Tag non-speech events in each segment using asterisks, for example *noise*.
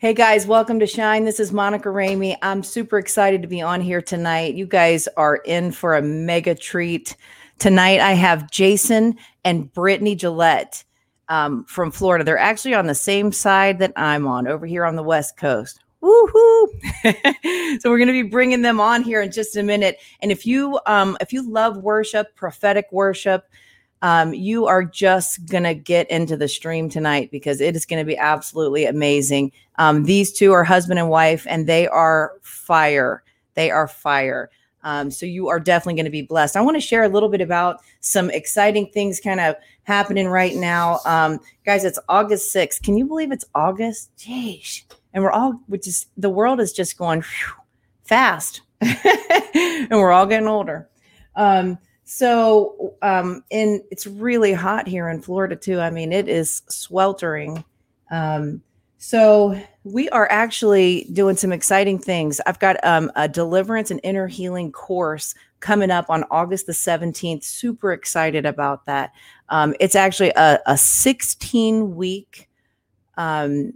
Hey guys, welcome to Shine. This is Monica Ramey. I'm super excited to be on here tonight. You guys are in for a mega treat. Tonight I have Jason and Brittany Gillette um, from Florida. They're actually on the same side that I'm on over here on the West Coast. Woohoo! *laughs* so we're going to be bringing them on here in just a minute. And if you um, if you love worship, prophetic worship, um, you are just going to get into the stream tonight because it is going to be absolutely amazing. Um, these two are husband and wife, and they are fire. They are fire. Um, so you are definitely going to be blessed. I want to share a little bit about some exciting things kind of happening right now. Um, guys, it's August 6th. Can you believe it's August? Jeez. And we're all, which the world is just going whew, fast *laughs* and we're all getting older. Um, so, um, and it's really hot here in Florida too. I mean, it is sweltering. Um, so we are actually doing some exciting things. I've got um, a deliverance and inner healing course coming up on August the 17th. Super excited about that. Um, it's actually a, a 16 week um,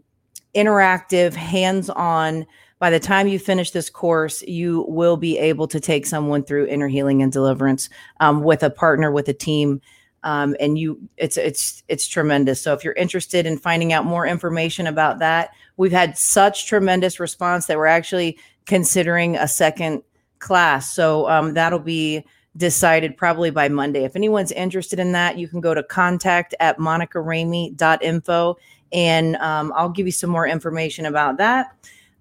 interactive, hands on by the time you finish this course, you will be able to take someone through inner healing and deliverance um, with a partner, with a team. Um, and you it's it's it's tremendous. So if you're interested in finding out more information about that we've had such tremendous response that we're actually considering a second class. So um, that'll be decided probably by monday. If anyone's interested in that you can go to contact at monicaramey.info and um, i'll give you some more information about that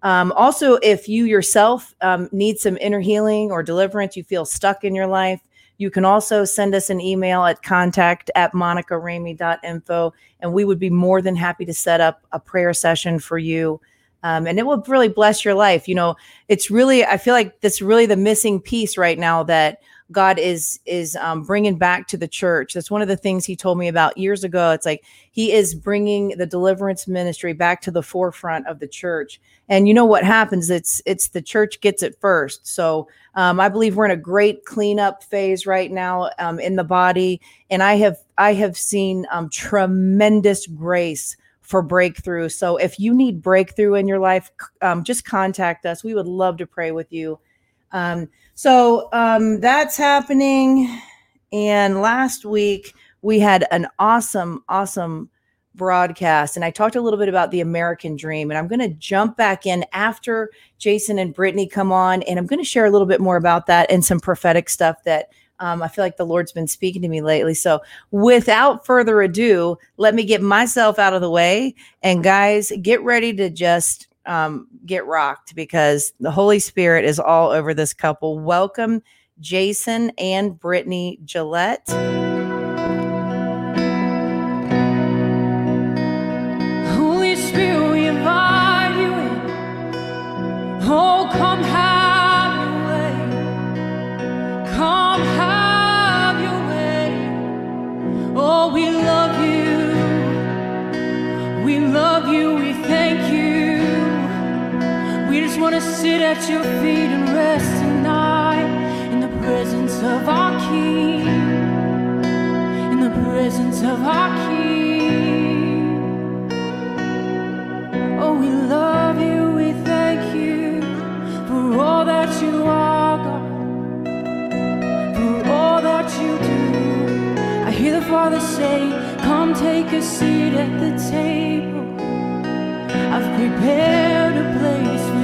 um, also, if you yourself um, need some inner healing or deliverance, you feel stuck in your life, you can also send us an email at contact at monicaramey.info, and we would be more than happy to set up a prayer session for you. Um, and it will really bless your life. You know, it's really, I feel like that's really the missing piece right now that God is is um, bringing back to the church. That's one of the things He told me about years ago. It's like He is bringing the deliverance ministry back to the forefront of the church. And you know what happens? It's it's the church gets it first. So um, I believe we're in a great cleanup phase right now um, in the body, and I have I have seen um, tremendous grace for breakthrough. So if you need breakthrough in your life, um, just contact us. We would love to pray with you. Um, so um, that's happening. And last week we had an awesome, awesome broadcast. And I talked a little bit about the American dream. And I'm going to jump back in after Jason and Brittany come on. And I'm going to share a little bit more about that and some prophetic stuff that um, I feel like the Lord's been speaking to me lately. So, without further ado, let me get myself out of the way. And, guys, get ready to just um, get rocked because the Holy Spirit is all over this couple. Welcome, Jason and Brittany Gillette. At your feet and rest tonight in the presence of our King. In the presence of our King. Oh, we love you. We thank you for all that you are, God. For all that you do. I hear the Father say, Come take a seat at the table. I've prepared a place for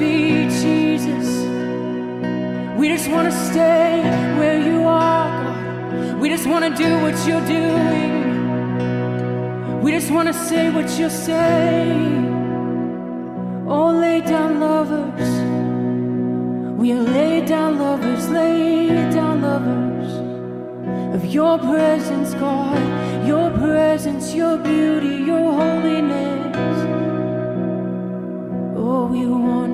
feet, Jesus. We just want to stay where you are, God. We just want to do what you're doing. We just want to say what you're saying. Oh, lay down lovers. We are laid down lovers, laid down lovers of your presence, God. Your presence, your beauty, your holiness. Oh, we want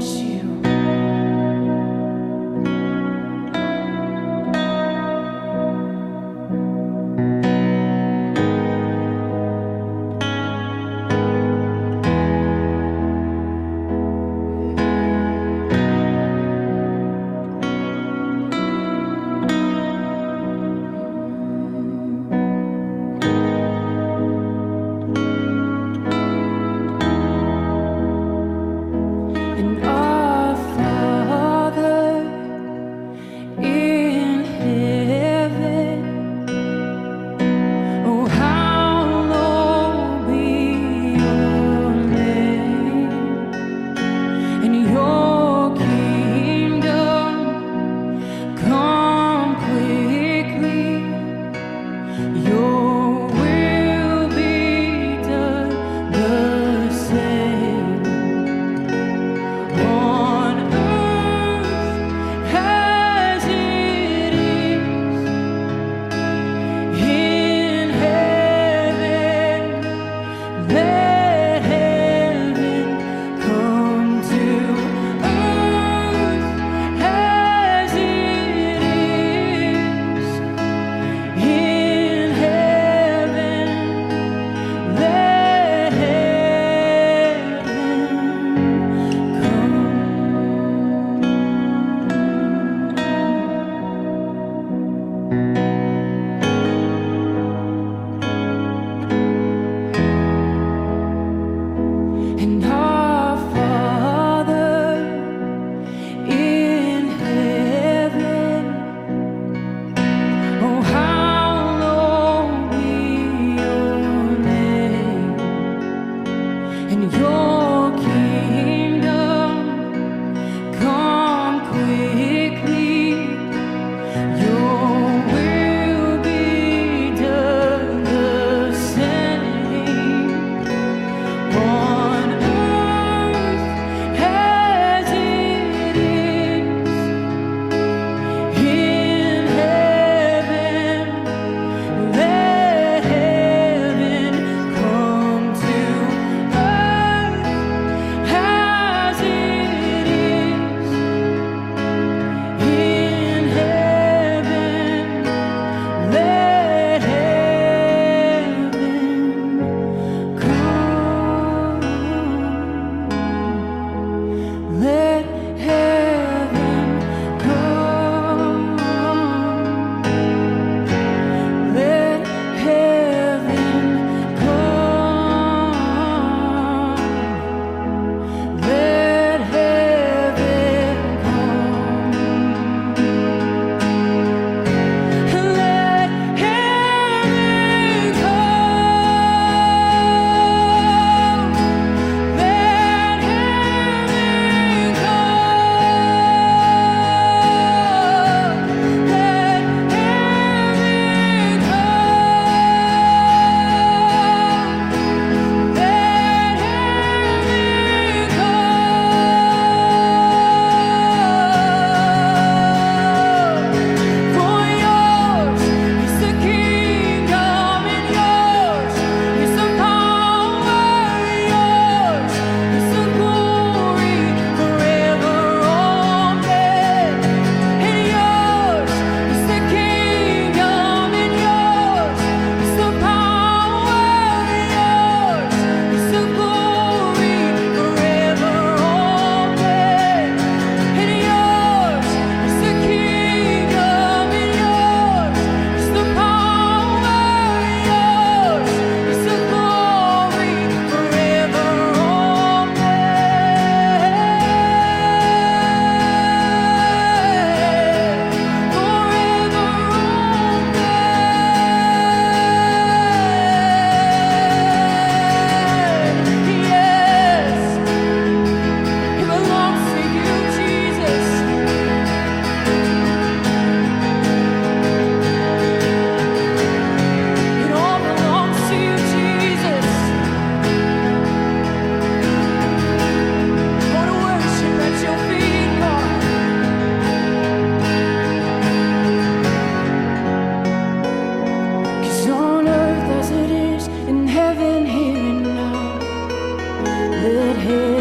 head.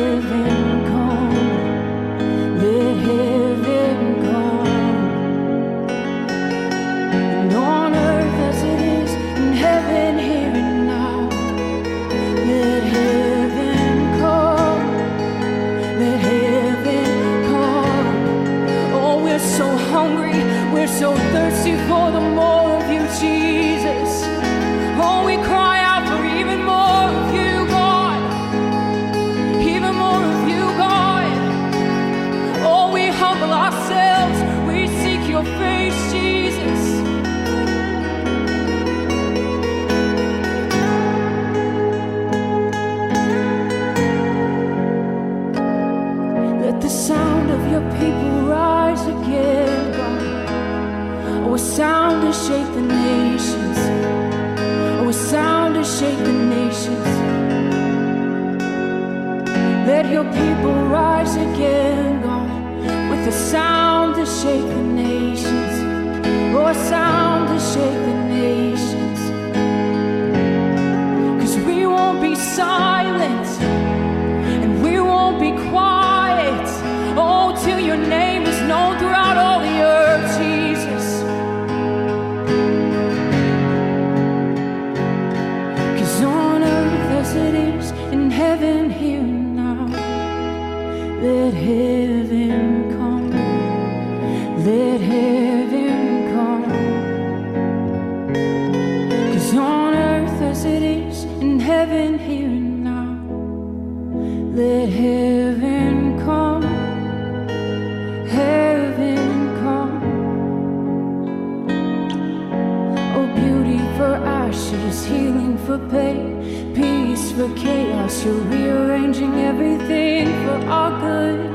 For chaos. You're rearranging everything for our good,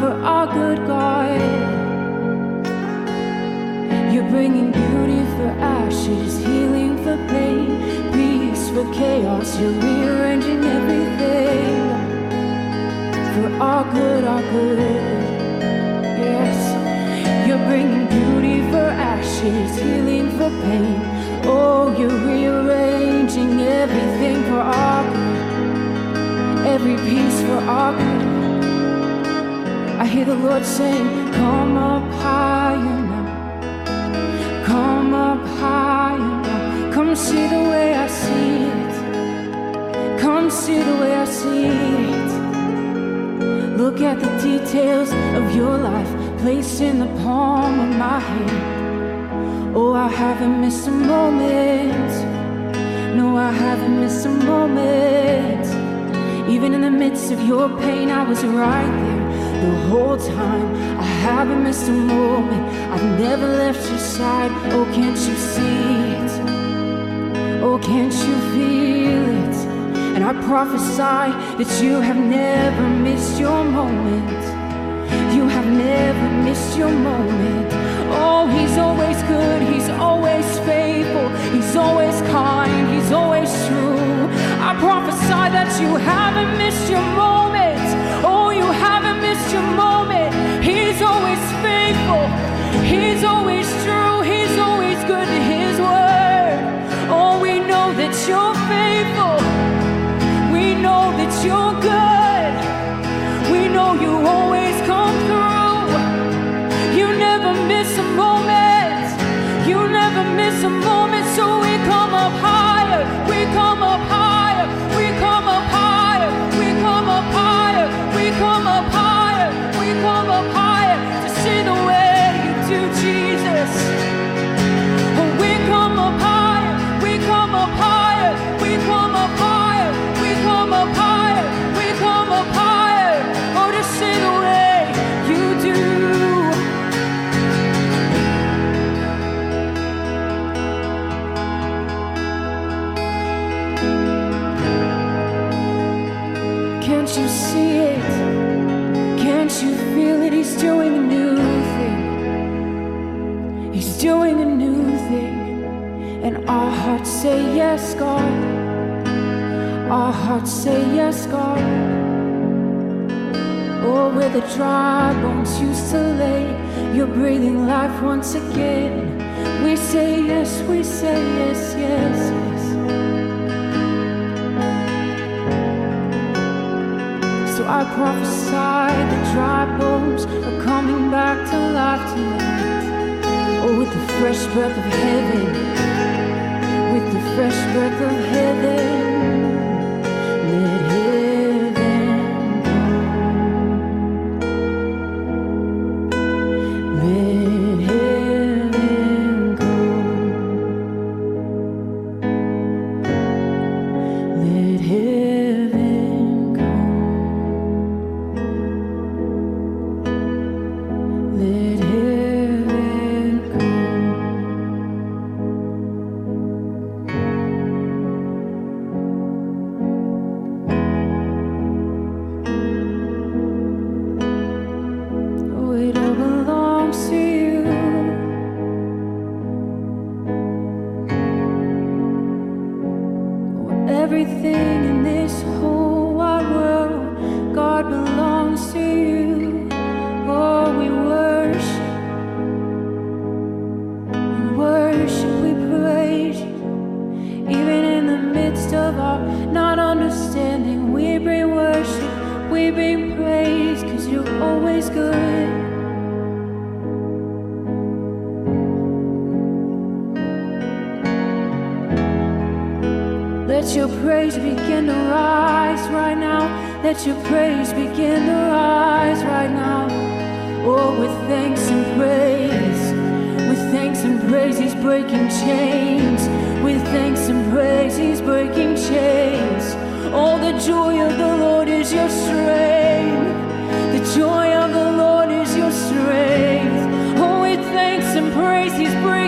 for our good, God. You're bringing beauty for ashes, healing for pain, peace for chaos. You're rearranging everything for our good, our good. Yes, you're bringing beauty for ashes, healing for pain. Oh, you're rearranging everything for our good, every piece for our good. I hear the Lord saying, Come up higher now. Come up higher now. Come see the way I see it. Come see the way I see it. Look at the details of your life placed in the palm of my hand. Oh, I haven't missed a moment. No, I haven't missed a moment. Even in the midst of your pain, I was right there the whole time. I haven't missed a moment. I've never left your side. Oh, can't you see it? Oh, can't you feel it? And I prophesy that you have never missed your moment. You have never missed your moment. Oh, he's always good. He's always faithful. He's always kind. He's always true. I prophesy that you haven't missed your moment. Oh, you haven't missed your moment. He's always faithful. He's always true. He's always good to his word. Oh, we know that you're faithful. We know that you're good. We know you always come through. Never miss a moment. You never miss a moment. So we come up higher. Once again. We say, Yes, we say, Yes, yes, yes. So I prophesy the dry bones are coming back to life tonight. Oh, with the fresh breath of heaven, with the fresh breath of heaven, Everything in this whole wide world, God belongs to you. Oh, we worship, we worship, we praise. Even in the midst of our not understanding, we bring worship, we bring praise, cause you're always good. Let your praise begin to rise right now. Let your praise begin to rise right now. Oh, with thanks and praise. With thanks and praise, he's breaking chains. With thanks and praise, he's breaking chains. All oh, the joy of the Lord is your strength. The joy of the Lord is your strength. Oh, with thanks and praise, he's breaking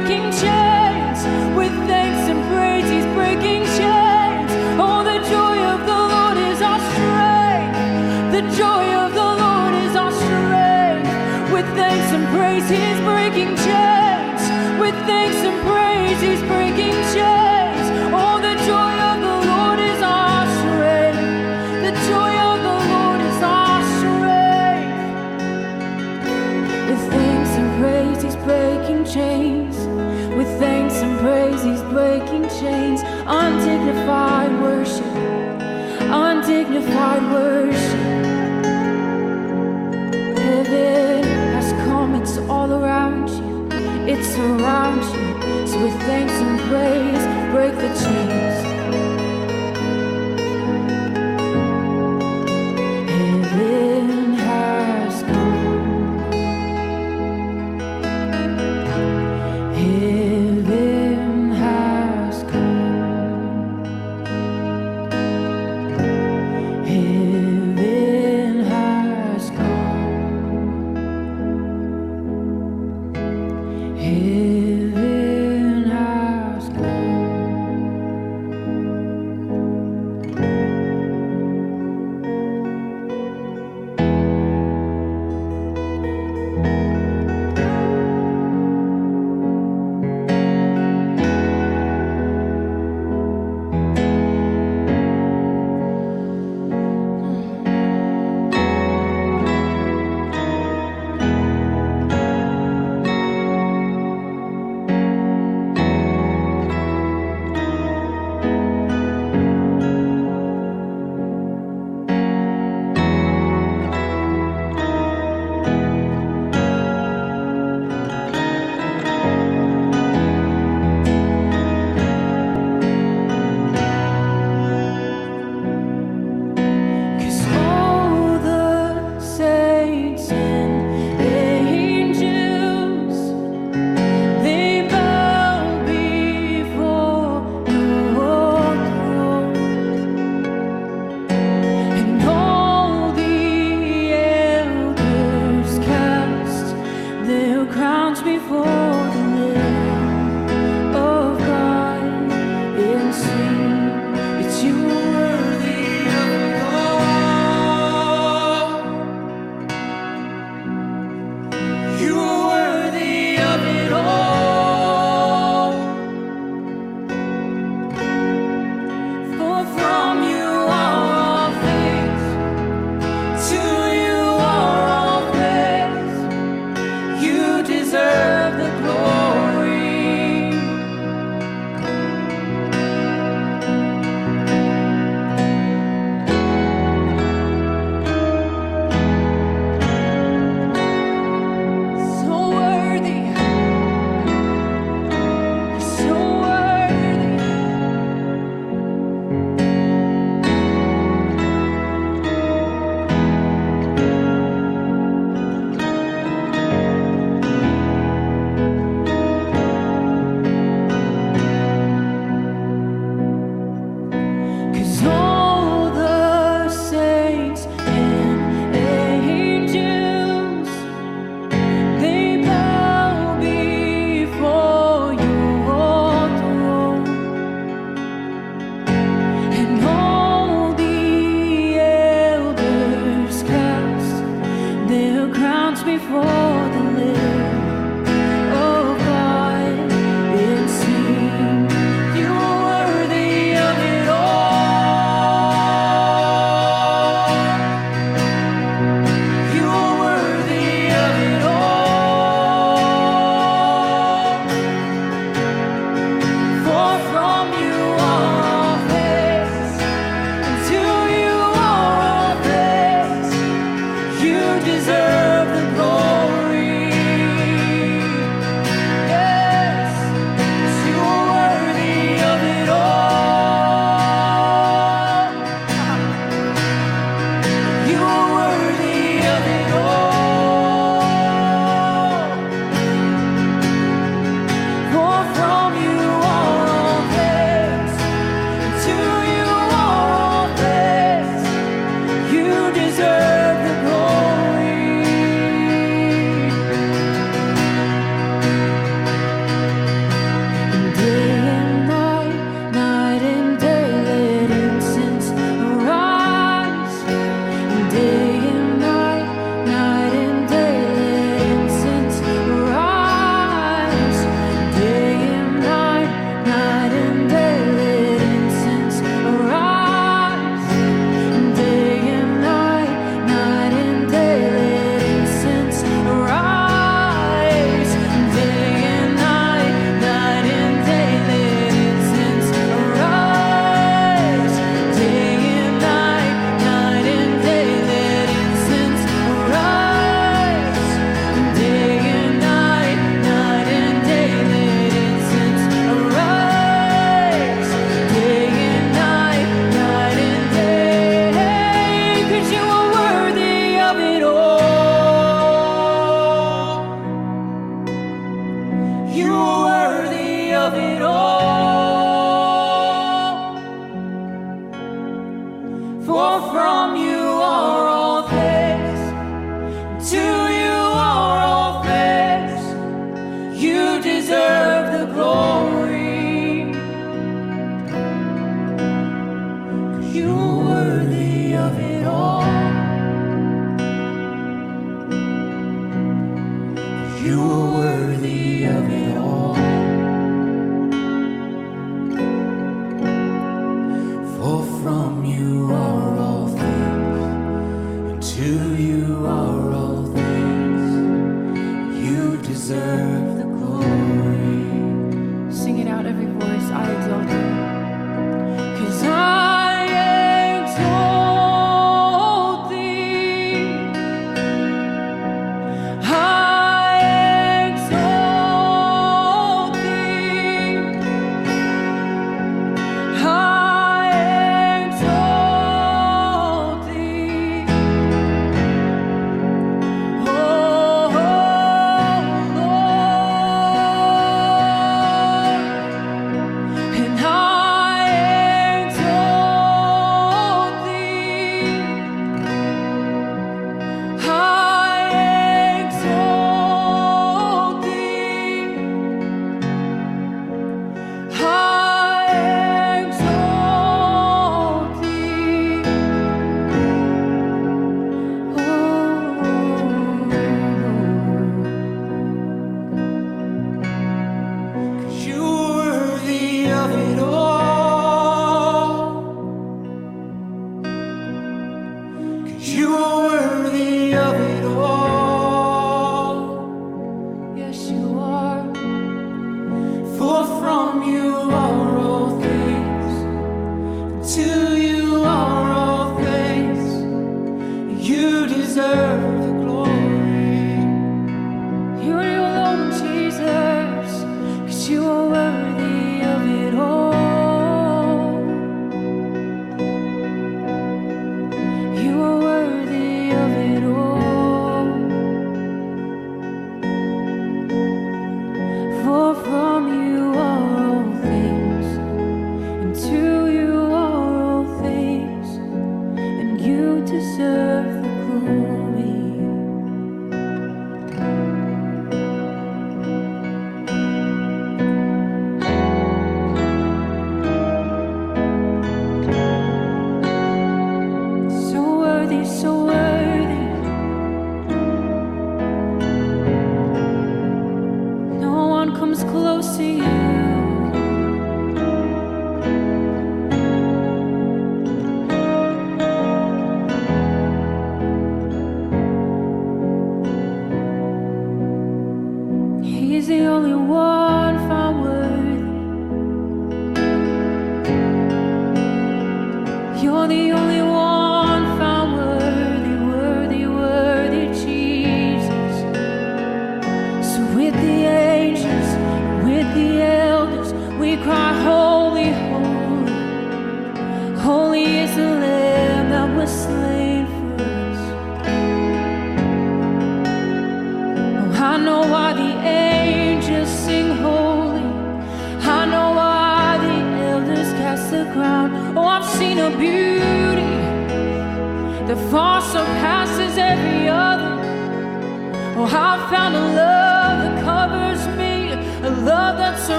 break the chains. To you.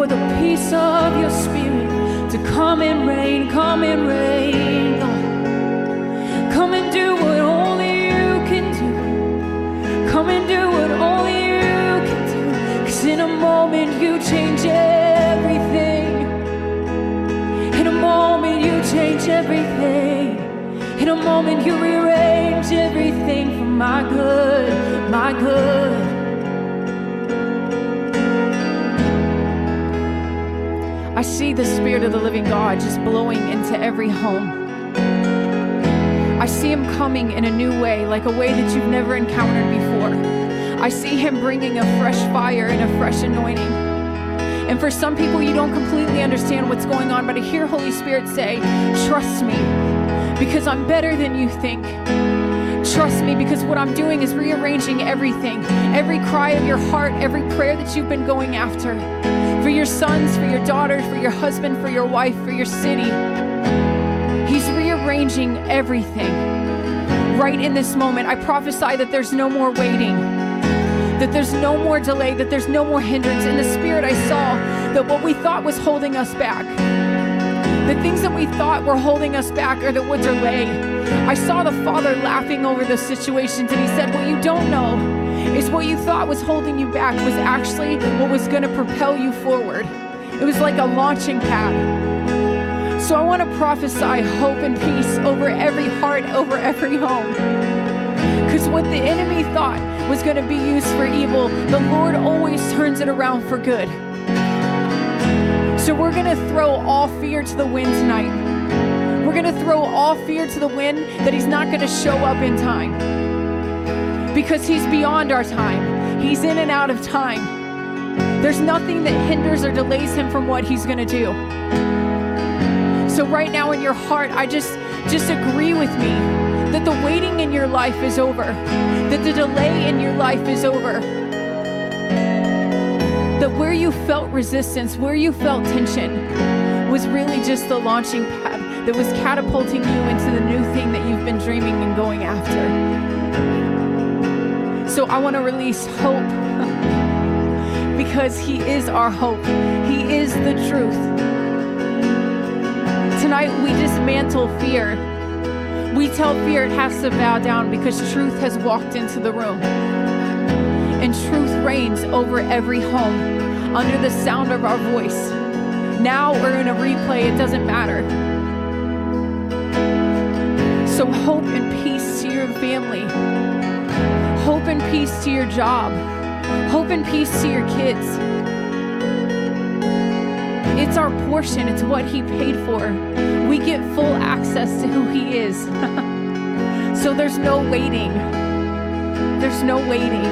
For the peace of your spirit to come and rain, come and rain. Come and do what only you can do. Come and do what only you can do. Cause in a moment you change everything. In a moment you change everything. In a moment you rearrange everything for my good, my good. I see the Spirit of the living God just blowing into every home. I see Him coming in a new way, like a way that you've never encountered before. I see Him bringing a fresh fire and a fresh anointing. And for some people, you don't completely understand what's going on, but I hear Holy Spirit say, Trust me, because I'm better than you think. Trust me because what I'm doing is rearranging everything. Every cry of your heart, every prayer that you've been going after. For your sons, for your daughters, for your husband, for your wife, for your city. He's rearranging everything. Right in this moment, I prophesy that there's no more waiting, that there's no more delay, that there's no more hindrance. In the spirit, I saw that what we thought was holding us back, the things that we thought were holding us back or that would delay. I saw the Father laughing over the situations, and He said, What you don't know is what you thought was holding you back was actually what was going to propel you forward. It was like a launching pad. So I want to prophesy hope and peace over every heart, over every home. Because what the enemy thought was going to be used for evil, the Lord always turns it around for good. So we're going to throw all fear to the wind tonight. We're going to throw all fear to the wind that He's not going to show up in time. Because He's beyond our time, He's in and out of time. There's nothing that hinders or delays Him from what He's going to do. So right now in your heart, I just just agree with me that the waiting in your life is over. That the delay in your life is over. That where you felt resistance, where you felt tension was really just the launching pad that was catapulting you into the new thing that you've been dreaming and going after. So I want to release hope *laughs* because he is our hope. He is the truth. Tonight we dismantle fear. We tell fear it has to bow down because truth has walked into the room. And truth reigns over every home under the sound of our voice. Now we're in a replay, it doesn't matter. So hope and peace to your family. Hope and peace to your job. Hope and peace to your kids. It's our portion, it's what He paid for. We get full access to who He is. *laughs* so there's no waiting. There's no waiting.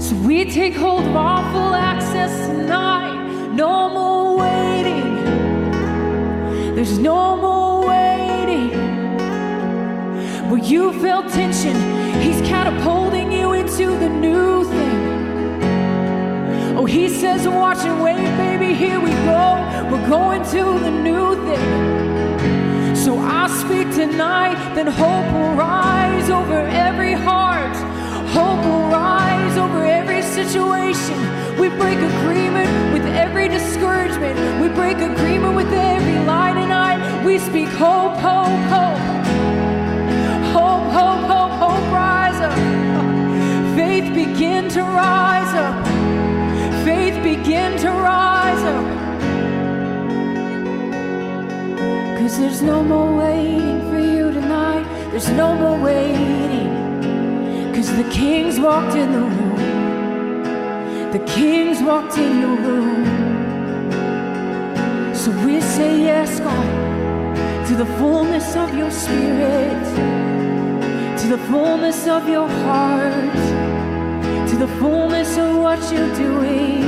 So we take hold of our full access tonight. No more waiting. There's no more. Where you felt tension, He's catapulting you into the new thing. Oh, He says, Watch and wait, baby. Here we go. We're going to the new thing. So I speak tonight, then hope will rise over every heart. Hope will rise over every situation. We break agreement with every discouragement. We break agreement with every lie tonight. We speak hope, hope, hope. Hope, rise up. Faith begin to rise up. Faith begin to rise up. Cause there's no more waiting for you tonight. There's no more waiting. Cause the kings walked in the room. The kings walked in the room. So we say yes, God, to the fullness of your spirit, to the fullness of your heart, to the fullness of what you're doing.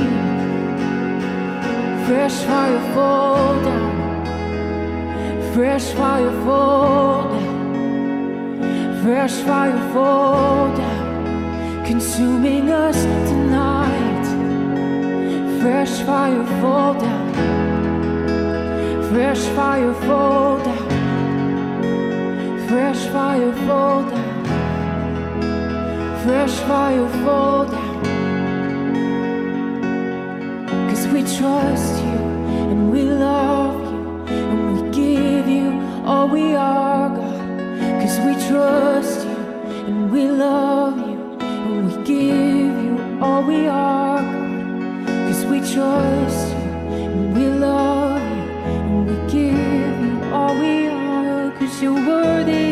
Fresh fire fall down, fresh fire fall down, fresh fire fall down, consuming us tonight. Fresh fire fall down, fresh fire fall down. Fresh fire fall down. Fresh fire fall down. Cause we trust you and we love you and we give you all we are, God. Cause we trust you and we love you and we give you all we are. your worthy.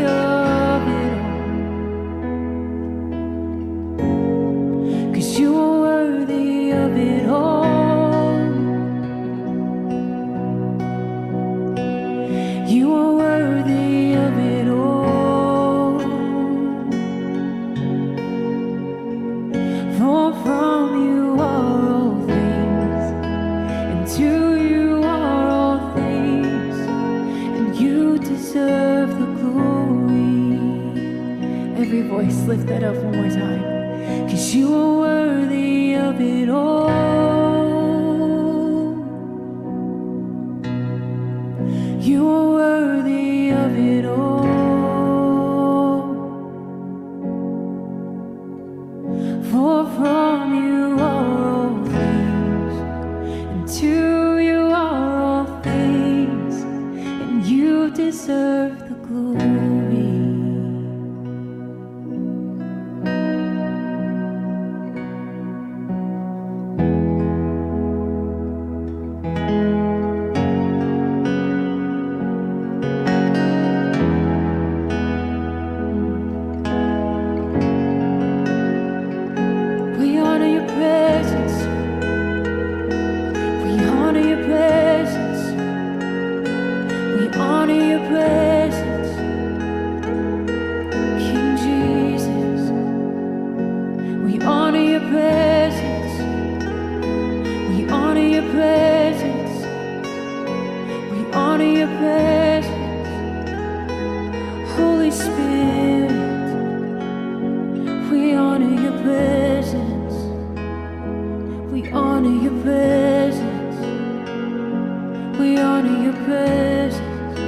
We honor your presence,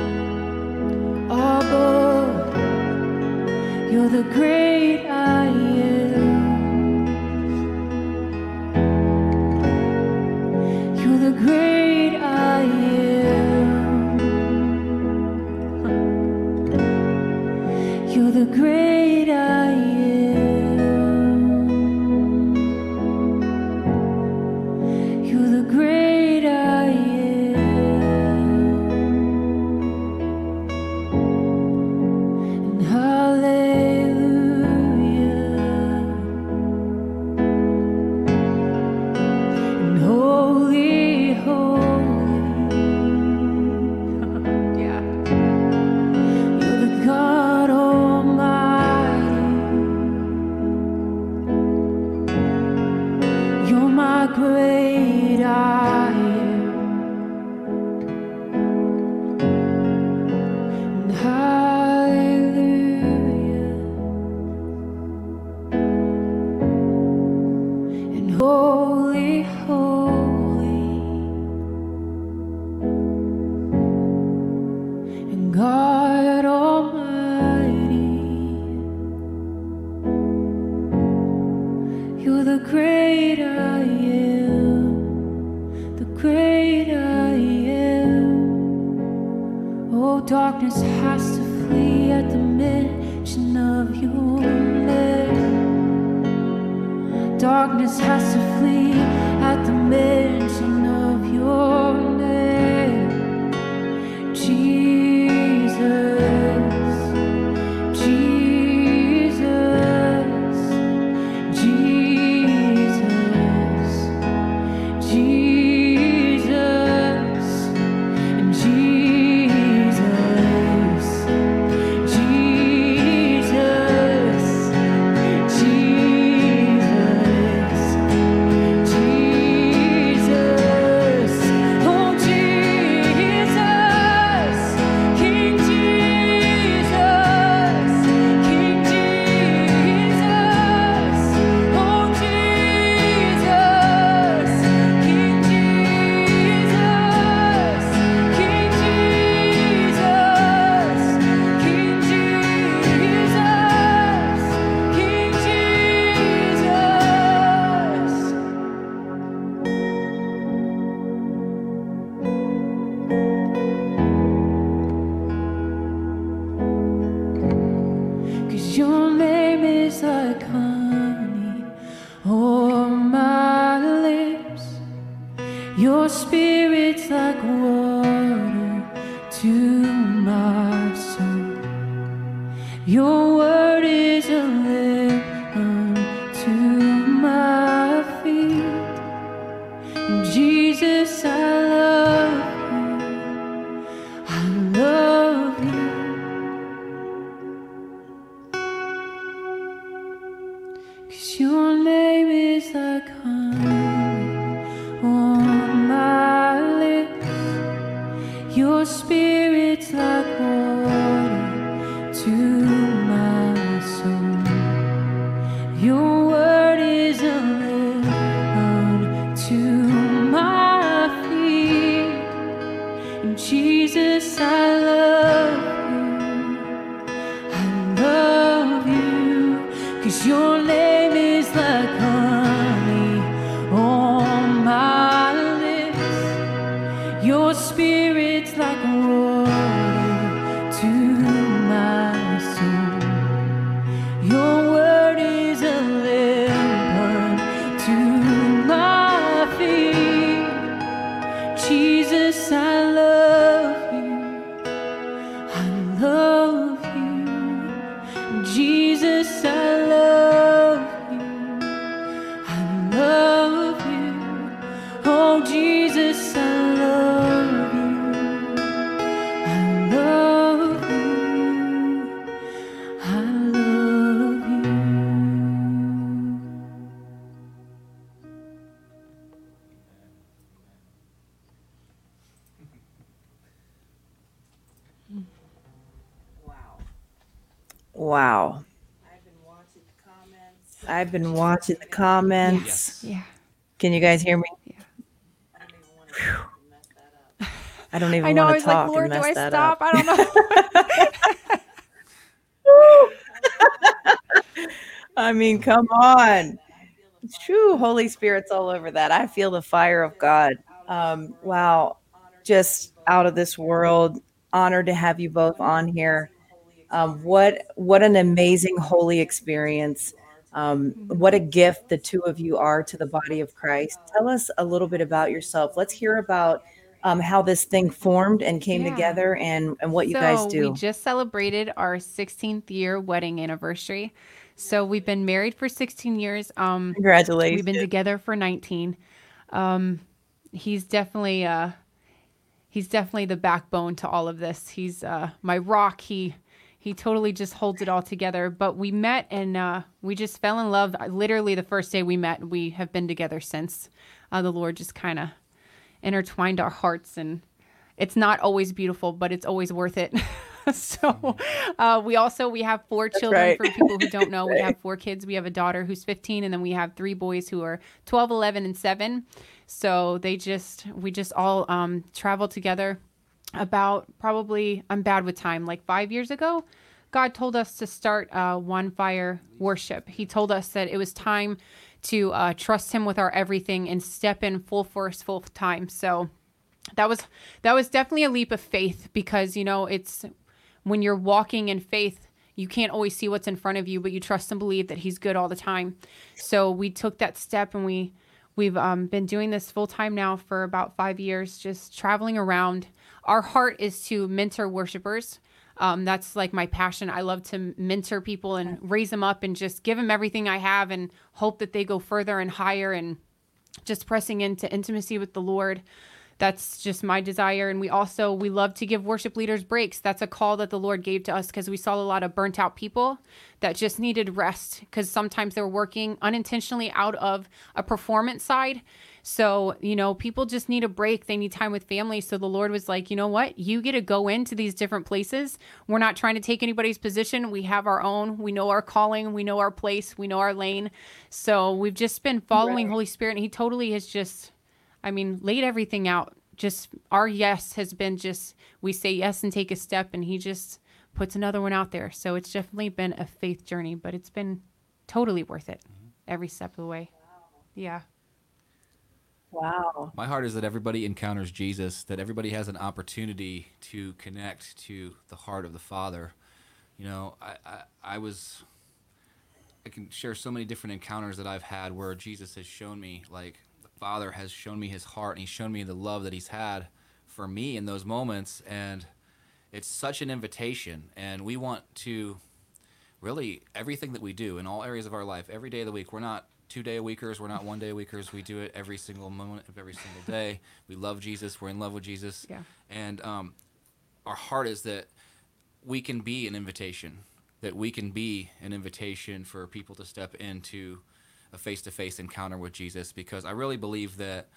our God. You're the great. Your spirit's I've been watching the comments. Yeah. Can you guys hear me? Phew. I don't even I know. I want was to like, talk Lord, and do I that stop? up. I don't know. *laughs* I mean, come on. It's true, Holy Spirit's all over that. I feel the fire of God. Um, wow, just out of this world. Honored to have you both on here. Um, what what an amazing holy experience. Um, what a gift the two of you are to the body of Christ. Tell us a little bit about yourself. Let's hear about um, how this thing formed and came Yeah. together, and and what you guys do. We just celebrated our 16th year wedding anniversary. So we've been married for 16 years. Um, Congratulations. we've been together for 19. Um, he's definitely uh, he's definitely the backbone to all of this. He's uh, my rock. He he totally just holds it all together. But we met and uh, we just fell in love. Literally the first day we met. We have been together since. Uh, the Lord just kind of intertwined our hearts and it's not always beautiful but it's always worth it *laughs* so uh, we also we have four children right. for people who don't know *laughs* we have four kids we have a daughter who's 15 and then we have three boys who are 12 11 and 7 so they just we just all um, travel together about probably i'm bad with time. Like five years ago god told us to start uh, one fire worship. He told us that it was time to uh, trust him with our everything and step in full force full time. So that was that was definitely a leap of faith because you know it's when you're walking in faith you can't always see what's in front of you but you trust and believe that he's good all the time. So we took that step and we we've um, been doing this full time now for about five years just traveling around our heart is to mentor worshipers. Um, that's like my passion. I love to mentor people and raise them up and just give them everything i have and hope that they go further and higher and just pressing into intimacy with the Lord. That's just my desire. And we also we love to give worship leaders breaks. That's a call that the Lord gave to us because we saw a lot of burnt out people that just needed rest because sometimes they were working unintentionally out of a performance side. So, you know, people just need a break. They need time with family. So the Lord was like, you know what? You get to go into these different places. We're not trying to take anybody's position. We have our own. We know our calling. We know our place. We know our lane. So we've just been following Right. Holy Spirit. And He totally has just, I mean, laid everything out. Just our yes has been just, we say yes and take a step. And He just puts another one out there. So it's definitely been a faith journey, but it's been totally worth it mm-hmm. every step of the way. Yeah. Wow. My heart is that everybody encounters Jesus, that everybody has an opportunity to connect to the heart of the Father You know, I, I, I was, I can share so many different encounters that I've had where Jesus has shown me, like, the Father has shown me his heart and he's shown me the love that he's had for me in those moments. And it's such an invitation. And we want to really, everything that we do in all areas of our life, every day of the week, we're not two day a weekers. We're not one day a weekers. We do it every single moment of every single day. We love Jesus. We're in love with Jesus. Yeah. And um, our heart is that we can be an invitation, that we can be an invitation for people to step into a face to face encounter with Jesus because I really believe that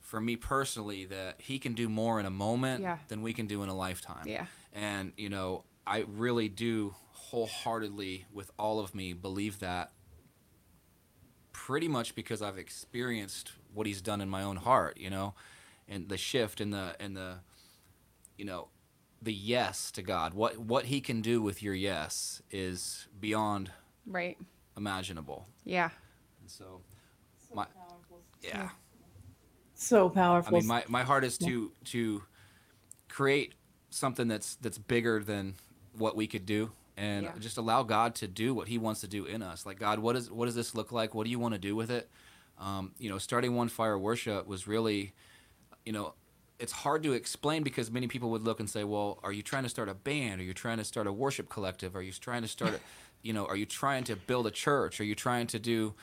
for me personally that he can do more in a moment Yeah. than we can do in a lifetime. Yeah. And you know, I really do wholeheartedly with all of me believe that pretty much because I've experienced what he's done in my own heart, you know, and the shift and the and the you know, the yes to God. What what he can do with your yes is beyond Right. imaginable. Yeah. And so my yeah. So powerful. I mean, my, my heart is to to create something that's that's bigger than what we could do, and Yeah. just allow God to do what He wants to do in us. Like God, what is what does this look like? What do you want to do with it? Um, you know, starting one fire worship was really, you know, it's hard to explain because many people would look and say, "Well, are you trying to start a band? Are you trying to start a worship collective? Are you trying to start, a, *laughs* you know, are you trying to build a church? Are you trying to do?"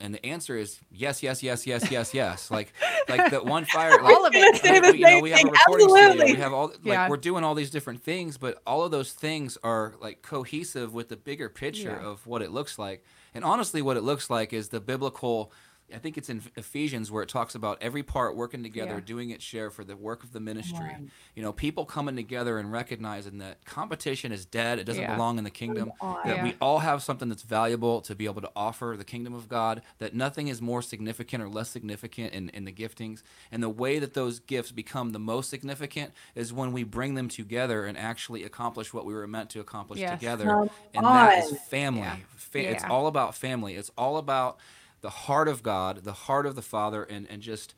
And the answer is yes, yes, yes, yes, yes, yes. Like, like the one fire. *laughs* Like, All of it. Say the we- you know, same we have a thing. recording studio. Absolutely. We have all like Yeah. we're doing all these different things, but all of those things are like cohesive with the bigger picture Yeah. of what it looks like. And honestly, what it looks like is the biblical. I think it's in Ephesians where it talks about every part working together, Yeah. doing its share for the work of the ministry. You know, people coming together and recognizing that competition is dead; it doesn't Yeah. belong in the kingdom. Oh, on. That we all have something that's valuable to be able to offer the kingdom of God. That nothing is more significant or less significant in, in the giftings. And the way that those gifts become the most significant is when we bring them together and actually accomplish what we were meant to accomplish Yes. together. Come and on. is family. Fa- It's all about family. It's all about the heart of God, the heart of the Father, and, and just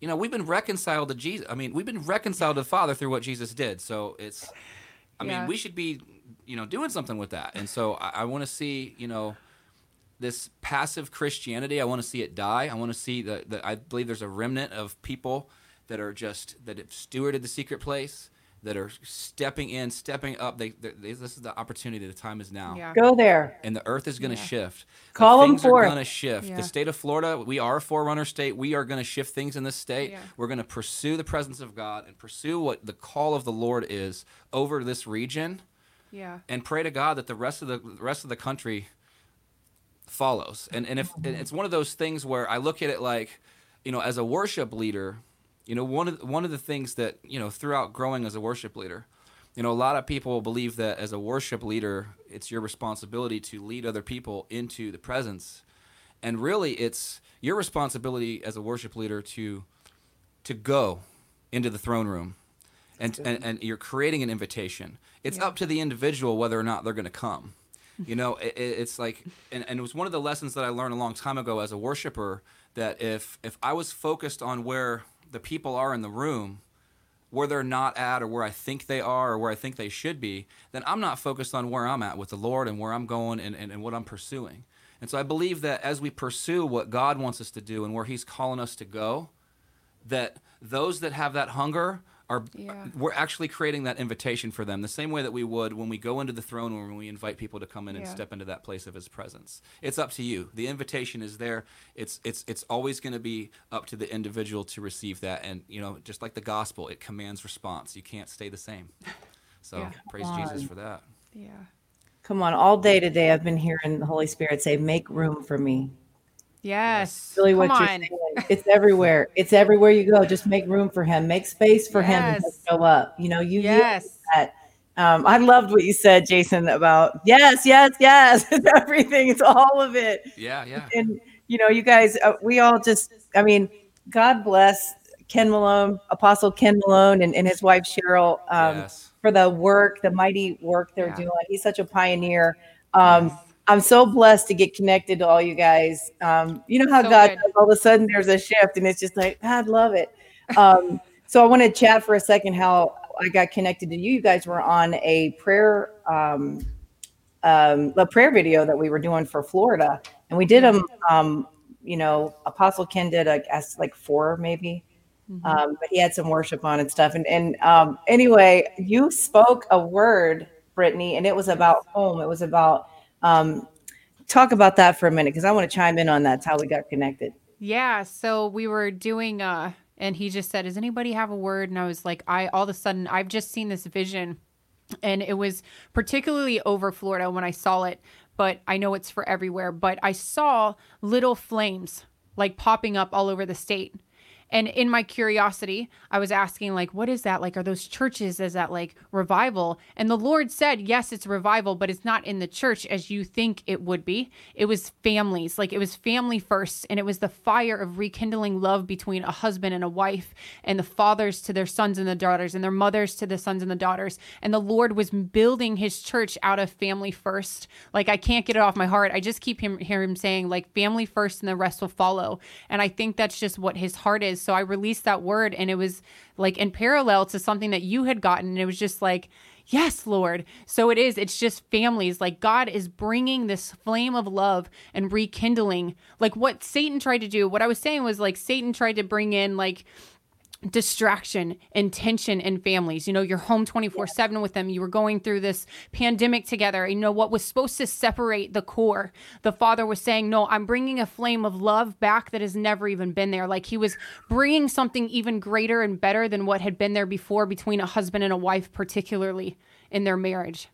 you know, we've been reconciled to Jesus. I mean, we've been reconciled to the Father through what Jesus did. So it's, I Yeah. mean, we should be, you know, doing something with that. And so I, I want to see, you know, this passive Christianity. I want to see it die. I want to see that. that I believe there's a remnant of people that are just that have stewarded the secret place, that are stepping in, stepping up. They, they this is the opportunity. The time is now Yeah. Go there. and the earth is going to Yeah. shift. The Call 'em things are going to shift. Yeah. The state of Florida, we are a forerunner state. We are going to shift things in this state. Yeah. We're going to pursue the presence of God and pursue what the call of the Lord is over this region, Yeah. and pray to God that the rest of the, the rest of the country follows. And and if and it's one of those things where I look at it like, you know, as a worship leader, you know, one of the, one of the things that you know throughout growing as a worship leader, you know, a lot of people believe that as a worship leader, it's your responsibility to lead other people into the presence, and really, it's your responsibility as a worship leader to to go into the throne room. And, and, and you're creating an invitation. It's Yeah. up to the individual whether or not they're going to come. You know, it- it's like, and, and it was one of the lessons that I learned a long time ago as a worshiper that if if I was focused on where the people are in the room, where they're not at, or where I think they are, or where I think they should be, then I'm not focused on where I'm at with the Lord and where I'm going and, and, and what I'm pursuing. And so I believe that as we pursue what God wants us to do and where He's calling us to go, that those that have that hunger are Yeah. we're actually creating that invitation for them the same way that we would when we go into the throne room and we invite people to come in and step into that place of his presence it's up to you the invitation is there it's it's it's always going to be up to the individual to receive that and you know just like the gospel it commands response you can't stay the same so Yeah. praise jesus for that Yeah. Come on. All day today, I've been hearing the Holy Spirit say, make room for me. Yes. Really Come what you're on. saying. It's everywhere. It's everywhere you go. Just make room for him. Make space for him to show up. You know, you Yes. that. Um, I loved what you said, Jason, about yes, yes, yes. It's *laughs* everything. It's all of it. yeah yeah and you know you guys uh, we all just i mean god bless ken malone apostle ken malone and, and his wife cheryl um, yes for the work the mighty work they're Yeah. doing he's such a pioneer um, i'm so blessed to get connected to all you guys um, you know how So god does, all of a sudden there's a shift and it's just like god love it um, *laughs* so i want to chat for a second how i got connected to you you guys were on a prayer um, um, a prayer video that we were doing for Florida, and we did them. Um, you know, Apostle Ken did a guess like four maybe, mm-hmm. um, but he had some worship on and stuff. And and um, anyway, you spoke a word, Brittany, and it was about home. It was about um, talk about that for a minute because I want to chime in on that. That's how we got connected. Yeah. So we were doing, uh, and he just said, Does anybody have a word? And I was like, I all of a sudden, I've just seen this vision. And it was particularly over Florida when I saw it, but I know it's for everywhere. But I saw little flames like popping up all over the state. And in my curiosity, I was asking, like, what is that? Like, are those churches? Is that like revival? And the Lord said, yes, it's revival, but it's not in the church as you think it would be. It was families, like, it was family first. And it was the fire of rekindling love between a husband and a wife, and the fathers to their sons and the daughters, and their mothers to the sons and the daughters. And the Lord was building his church out of family first. Like, I can't get it off my heart. I just keep him, hear him saying, like, family first, and the rest will follow. And I think that's just what his heart is so I released that word and it was like in parallel to something that you had gotten. And it was just like, yes, Lord. So it is. It's just families. Like God is bringing this flame of love and rekindling. Like what Satan tried to do. What I was saying was like Satan tried to bring in like distraction and tension in families. You know, you're home 24 7 with them. You were going through this pandemic together. You know, what was supposed to separate the core, the father was saying, No, I'm bringing a flame of love back that has never even been there. Like he was bringing something even greater and better than what had been there before between a husband and a wife, particularly in their marriage.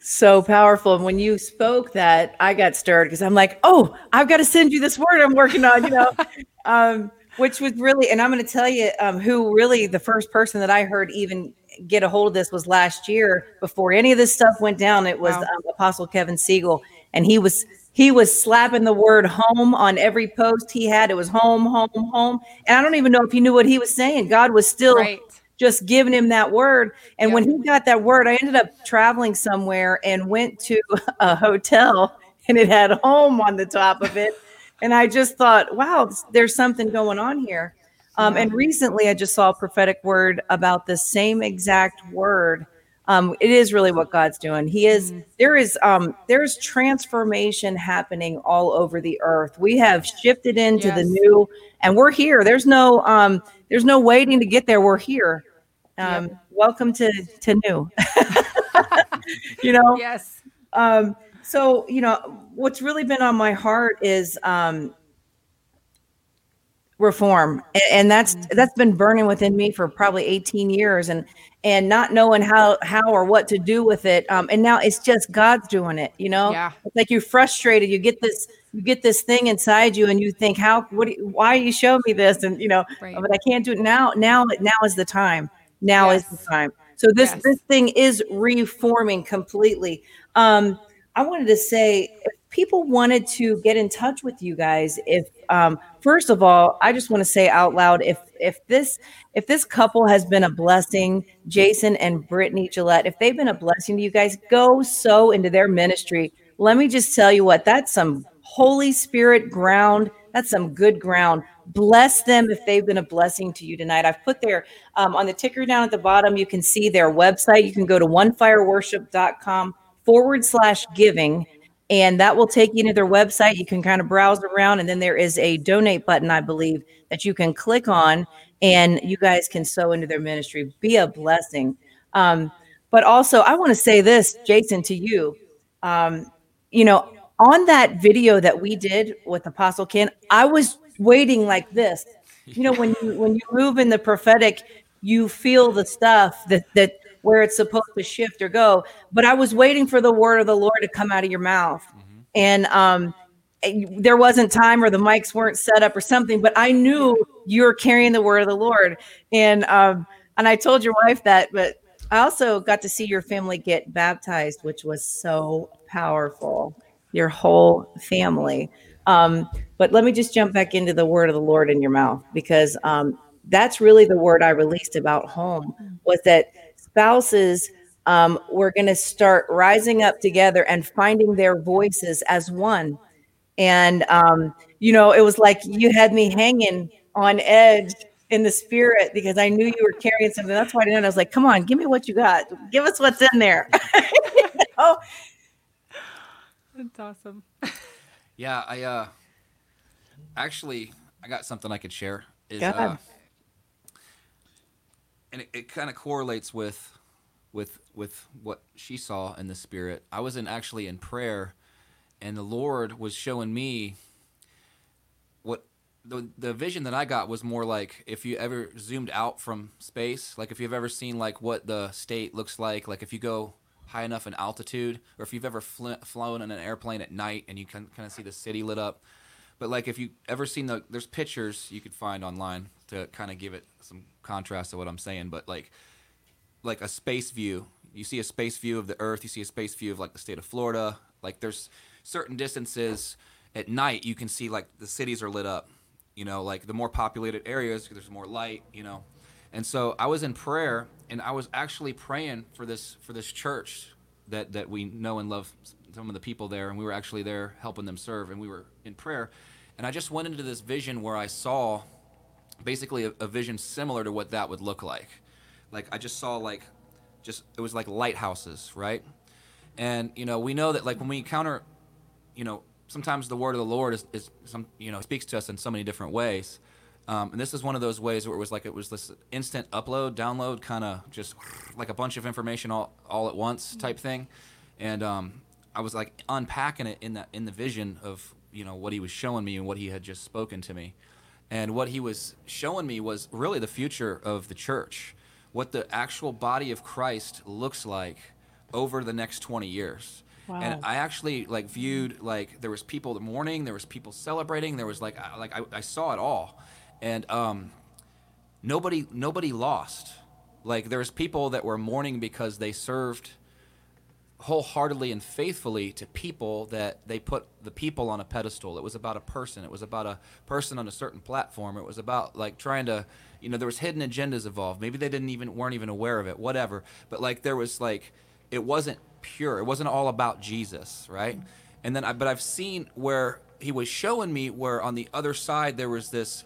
So powerful. And when you spoke that, I got stirred because I'm like, Oh, I've got to send you this word I'm working on, you know. *laughs* um, which was really, and I'm going to tell you um, who really the first person that I heard even get a hold of this was last year before any of this stuff went down. It was wow. um, Apostle Kevin Siegel, and he was he was slapping the word home on every post he had. It was home, home, home, and I don't even know if he knew what he was saying. God was still. Right. Just giving him that word. And yep. when he got that word, I ended up traveling somewhere and went to *laughs* a hotel and it had home on the top of it and I just thought, wow, there's something going on here. Um, and recently, I just saw a prophetic word about the same exact word. Um, it is really what God's doing. He is mm. there is um, there's transformation happening all over the earth. We have shifted into yes. the new, and we're here. There's no um, there's no waiting to get there. We're here. Um, yep. Welcome to to new. *laughs* *laughs* you know. Yes. So, you know, what's really been on my heart is um, reform, and that's mm-hmm. that's been burning within me for probably 18 years, and and not knowing how how or what to do with it. Um, and now it's just God's doing it. You know, yeah. it's like you're frustrated. You get this you get this thing inside you, and you think, how what? You, why you show me this? And you know, right. but I can't do it now. Now now is the time. Now yes. is the time. So this yes. this thing is reforming completely. Um, I wanted to say if people wanted to get in touch with you guys, if um, first of all, I just want to say out loud if if this if this couple has been a blessing, Jason and Brittany Gillette, if they've been a blessing to you guys, go so into their ministry. Let me just tell you what that's some Holy Spirit ground. That's some good ground. Bless them if they've been a blessing to you tonight. I've put their um, on the ticker down at the bottom. You can see their website. You can go to onefireworship.com forward slash giving and that will take you to their website. You can kind of browse around, and then there is a donate button, I believe, that you can click on, and you guys can sow into their ministry. Be a blessing. Um, but also, I want to say this, Jason, to you. Um, you know, on that video that we did with Apostle Ken, I was waiting like this. You know, when you when you move in the prophetic, you feel the stuff that that where it's supposed to shift or go. But I was waiting for the word of the Lord to come out of your mouth. Mm-hmm. And um, there wasn't time or the mics weren't set up or something, but I knew you were carrying the word of the Lord. And um, and I told your wife that, but I also got to see your family get baptized, which was so powerful. Your whole family. Um, but let me just jump back into the word of the Lord in your mouth because um, that's really the word I released about home was that spouses um, were going to start rising up together and finding their voices as one. And, um, you know, it was like you had me hanging on edge in the spirit because I knew you were carrying something. That's why I didn't. I was like, come on, give me what you got. Give us what's in there. *laughs* you know? That's awesome. Yeah, I uh actually I got something I could share. Is, Go ahead. Uh, and it, it kind of correlates with with with what she saw in the spirit. I was in actually in prayer and the Lord was showing me what the the vision that I got was more like if you ever zoomed out from space, like if you've ever seen like what the state looks like, like if you go high enough in altitude, or if you've ever fl- flown in an airplane at night and you can kind of see the city lit up. But like if you ever seen the there's pictures you could find online to kind of give it some contrast to what I'm saying, but like like a space view. You see a space view of the Earth. You see a space view of like the state of Florida. Like there's certain distances at night you can see like the cities are lit up. You know, like the more populated areas, there's more light. You know, and so I was in prayer, and I was actually praying for this for this church that that we know and love some of the people there, and we were actually there helping them serve, and we were in prayer, and I just went into this vision where I saw basically a, a vision similar to what that would look like. Like I just saw like just it was like lighthouses, right? And you know, we know that like when we encounter, you know, sometimes the word of the Lord is, is some you know speaks to us in so many different ways. Um, and this is one of those ways where it was like it was this instant upload, download, kind of just like a bunch of information all, all at once type thing. And um, I was like unpacking it in that in the vision of you know what he was showing me and what he had just spoken to me. And what he was showing me was really the future of the church, what the actual body of Christ looks like over the next 20 years. Wow. And I actually like viewed like there was people mourning, there was people celebrating, there was like I, like I, I saw it all, and um, nobody nobody lost. Like there was people that were mourning because they served wholeheartedly and faithfully to people that they put the people on a pedestal. It was about a person. It was about a person on a certain platform. It was about like trying to, you know, there was hidden agendas involved. Maybe they didn't even weren't even aware of it. Whatever. But like there was like it wasn't pure. It wasn't all about Jesus, right? Mm-hmm. And then I but I've seen where he was showing me where on the other side there was this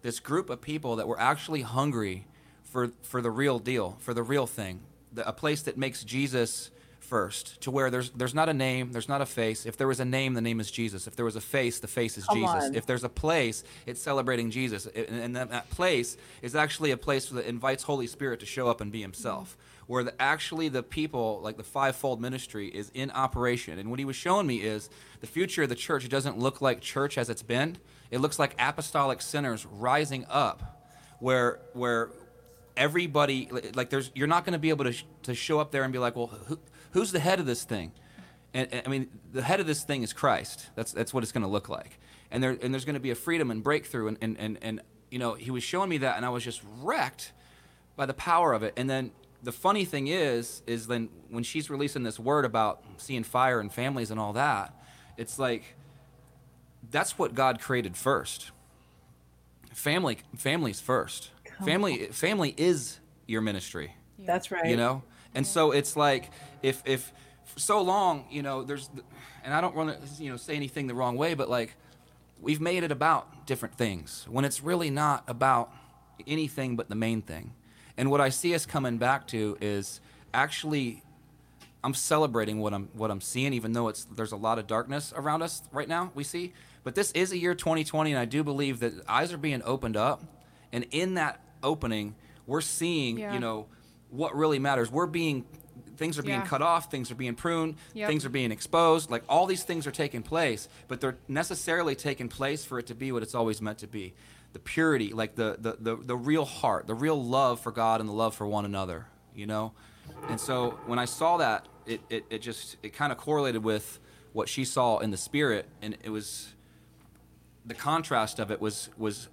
this group of people that were actually hungry for for the real deal, for the real thing, the, a place that makes Jesus first, to where there's there's not a name, there's not a face. If there was a name, the name is Jesus. If there was a face, the face is Come Jesus. on. If there's a place, it's celebrating Jesus, and, and that, that place is actually a place that invites Holy Spirit to show up and be Himself. Where the, actually the people, like the fivefold ministry, is in operation. And what he was showing me is the future of the church doesn't look like church as it's been. It looks like apostolic centers rising up, where where everybody like there's you're not going to be able to sh- to show up there and be like, well, who, who's the head of this thing? And, and I mean, the head of this thing is Christ. That's that's what it's going to look like. And there and there's going to be a freedom and breakthrough. And, and and and you know, he was showing me that, and I was just wrecked by the power of it. And then the funny thing is, is then when she's releasing this word about seeing fire and families and all that, it's like that's what God created first. Family, families first. Family, family is your ministry That's right. you know and so it's like if if for so long you know there's and i don't want to you know say anything the wrong way but like we've made it about different things when it's really not about anything but the main thing. And what i see us coming back to is actually i'm celebrating what i'm what i'm seeing even though it's there's a lot of darkness around us right now we see. But this is a year 2020 and i do believe that eyes are being opened up and in that opening we're seeing Yeah. you know what really matters. We're being things are being Yeah. cut off things are being pruned Yep. things are being exposed like all these things are taking place but they're necessarily taking place for it to be what it's always meant to be the purity like the the the, the real heart the real love for god and the love for one another you know and so when i saw that it it, it just it kind of correlated with what she saw in the spirit and it was the contrast of it was was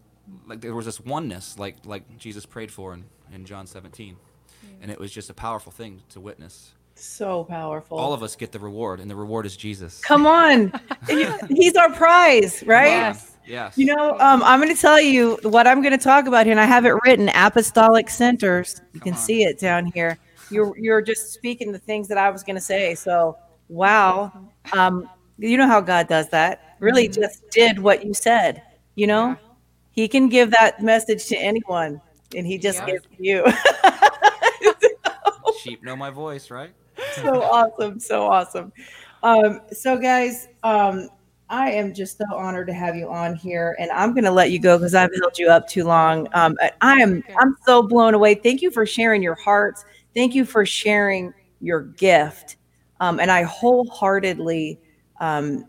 like there was this oneness like like jesus prayed for in, in john 17 and it was just a powerful thing to witness So powerful. all of us get the reward and the reward is jesus Come on. *laughs* He's our prize, right? Yes. yes You know, um, I'm going to tell you what I'm going to talk about here, and I have it written: apostolic centers. You can on. see it down here. You're you're just speaking the things that I was going to say. So, wow, um, you know how God does that. Really, just did what you said. You know, Yeah. He can give that message to anyone, and He just Yeah. gave you. *laughs* sheep know my voice right *laughs* so awesome, so awesome. Um, so guys, um, I am just so honored to have you on here, and I'm going to let you go because I've held you up too long. Um, I am Okay. I'm so blown away. Thank you for sharing your hearts. Thank you for sharing your gift, um, and I wholeheartedly, um,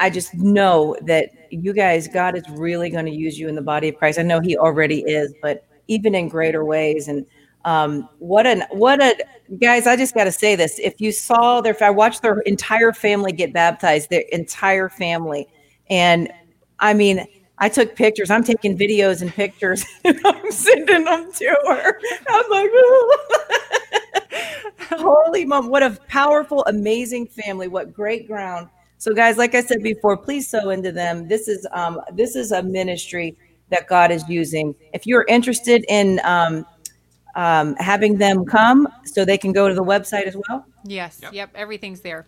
I just know that you guys, God is really going to use you in the body of Christ. I know He already is, but even in greater ways. And um, what an what a guys! I just got to say this: if you saw their, I watched their entire family get baptized, their entire family, and I mean. I took pictures. I'm taking videos and pictures. *laughs* And I'm sending them to her. I'm like, *laughs* holy mom! What a powerful, amazing family! What great ground! So, guys, like I said before, please sow into them. This is um, this is a ministry that God is using. If you're interested in um, um, having them come, so they can go to the website as well. Yes. Yep. Yep. Everything's there.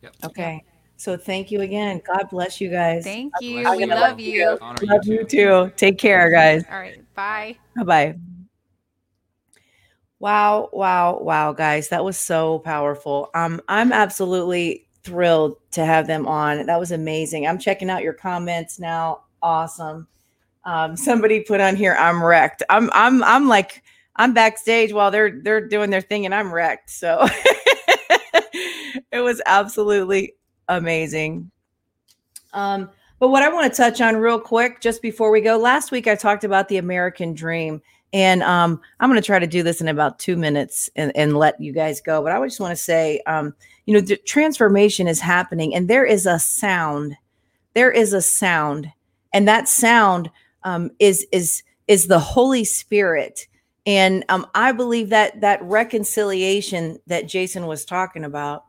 Yep. Okay. So thank you again. God bless you guys. Thank you. you. We I'm love let you. Love you you too. too. Take care, guys. All right. Bye. Bye bye. Wow, wow, wow, guys. That was so powerful. Um, I'm absolutely thrilled to have them on. That was amazing. I'm checking out your comments now. Awesome. Um, somebody put on here, I'm wrecked. I'm I'm I'm like I'm backstage while they're they're doing their thing and I'm wrecked. So *laughs* it was absolutely amazing. Um, but what I want to touch on real quick, just before we go, last week I talked about the American dream. And um, I'm going to try to do this in about two minutes and, and let you guys go. But I just want to say, um, you know, the transformation is happening, and there is a sound. There is a sound, and that sound um, is is is the Holy Spirit. And um, I believe that that reconciliation that Jason was talking about,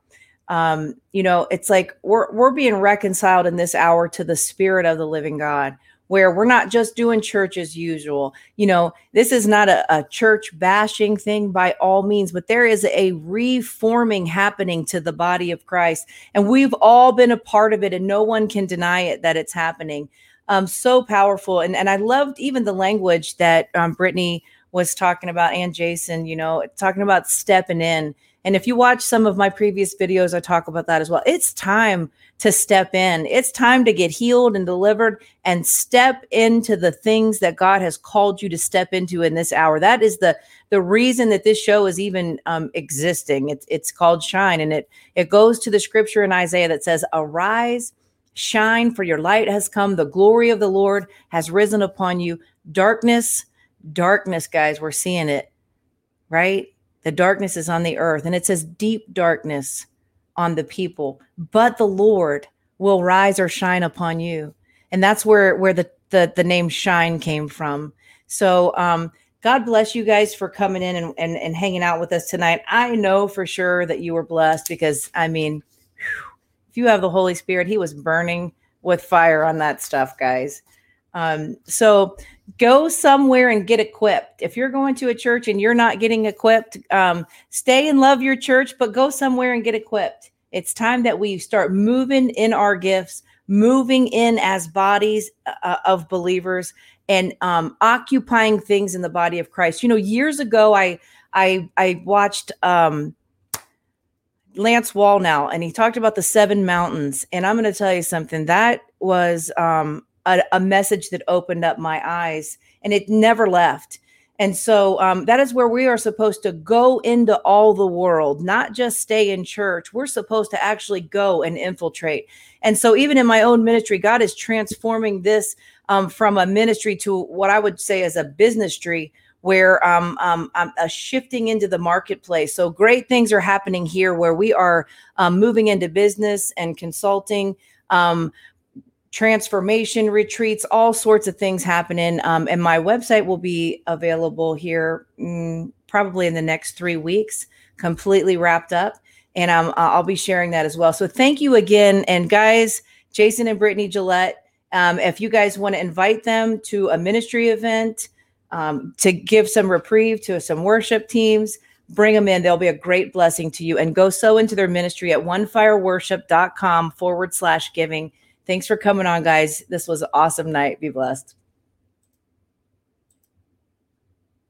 um, you know, it's like we're we're being reconciled in this hour to the Spirit of the Living God where we're not just doing church as usual. You know, this is not a, a, church bashing thing by all means, but there is a reforming happening to the body of Christ. And we've all been a part of it, and no one can deny it that it's happening. Um, so powerful. And, and I loved even the language that um, Brittany was talking about and Jason, you know, talking about stepping in. And if you watch some of my previous videos, I talk about that as well. It's time to step in. It's time to get healed and delivered and step into the things that God has called you to step into in this hour. That is the the reason that this show is even um, existing. It's it's called Shine, and it it goes to the scripture in Isaiah that says, "Arise." Shine, for your light has come. The glory of the Lord has risen upon you. Darkness, darkness, guys, we're seeing it, right? The darkness is on the earth, and it says deep darkness on the people, but the Lord will rise or shine upon you. And that's where where the the, the name shine came from. So um God bless you guys for coming in and, and, and hanging out with us tonight. I know for sure that you were blessed because I mean, whew, if you have the Holy Spirit, He was burning with fire on that stuff, guys. Um, so go somewhere and get equipped. If you're going to a church and you're not getting equipped, um, stay and love your church, but go somewhere and get equipped. It's time that we start moving in our gifts, moving in as bodies uh, of believers, and um, occupying things in the body of Christ. You know, years ago, I I I watched um, Lance Wallnau, and he talked about the seven mountains. And I'm going to tell you something that was um, a, a message that opened up my eyes, and it never left. And so um, that is where we are supposed to go into all the world, not just stay in church. We're supposed to actually go and infiltrate. And so, even in my own ministry, God is transforming this um, from a ministry to what I would say is a business tree, where um, um, I'm uh, shifting into the marketplace. So, great things are happening here where we are um, moving into business and consulting. Um, transformation retreats, all sorts of things happening. Um, and my website will be available here mm, probably in the next three weeks, completely wrapped up. And um, I'll be sharing that as well. So thank you again. And guys, Jason and Brittany Gillette, um, if you guys want to invite them to a ministry event, um, to give some reprieve to some worship teams, bring them in. They'll be a great blessing to you. And go sow into their ministry at onefireworship.com forward slash giving. Thanks for coming on, guys. This was an awesome night. Be blessed.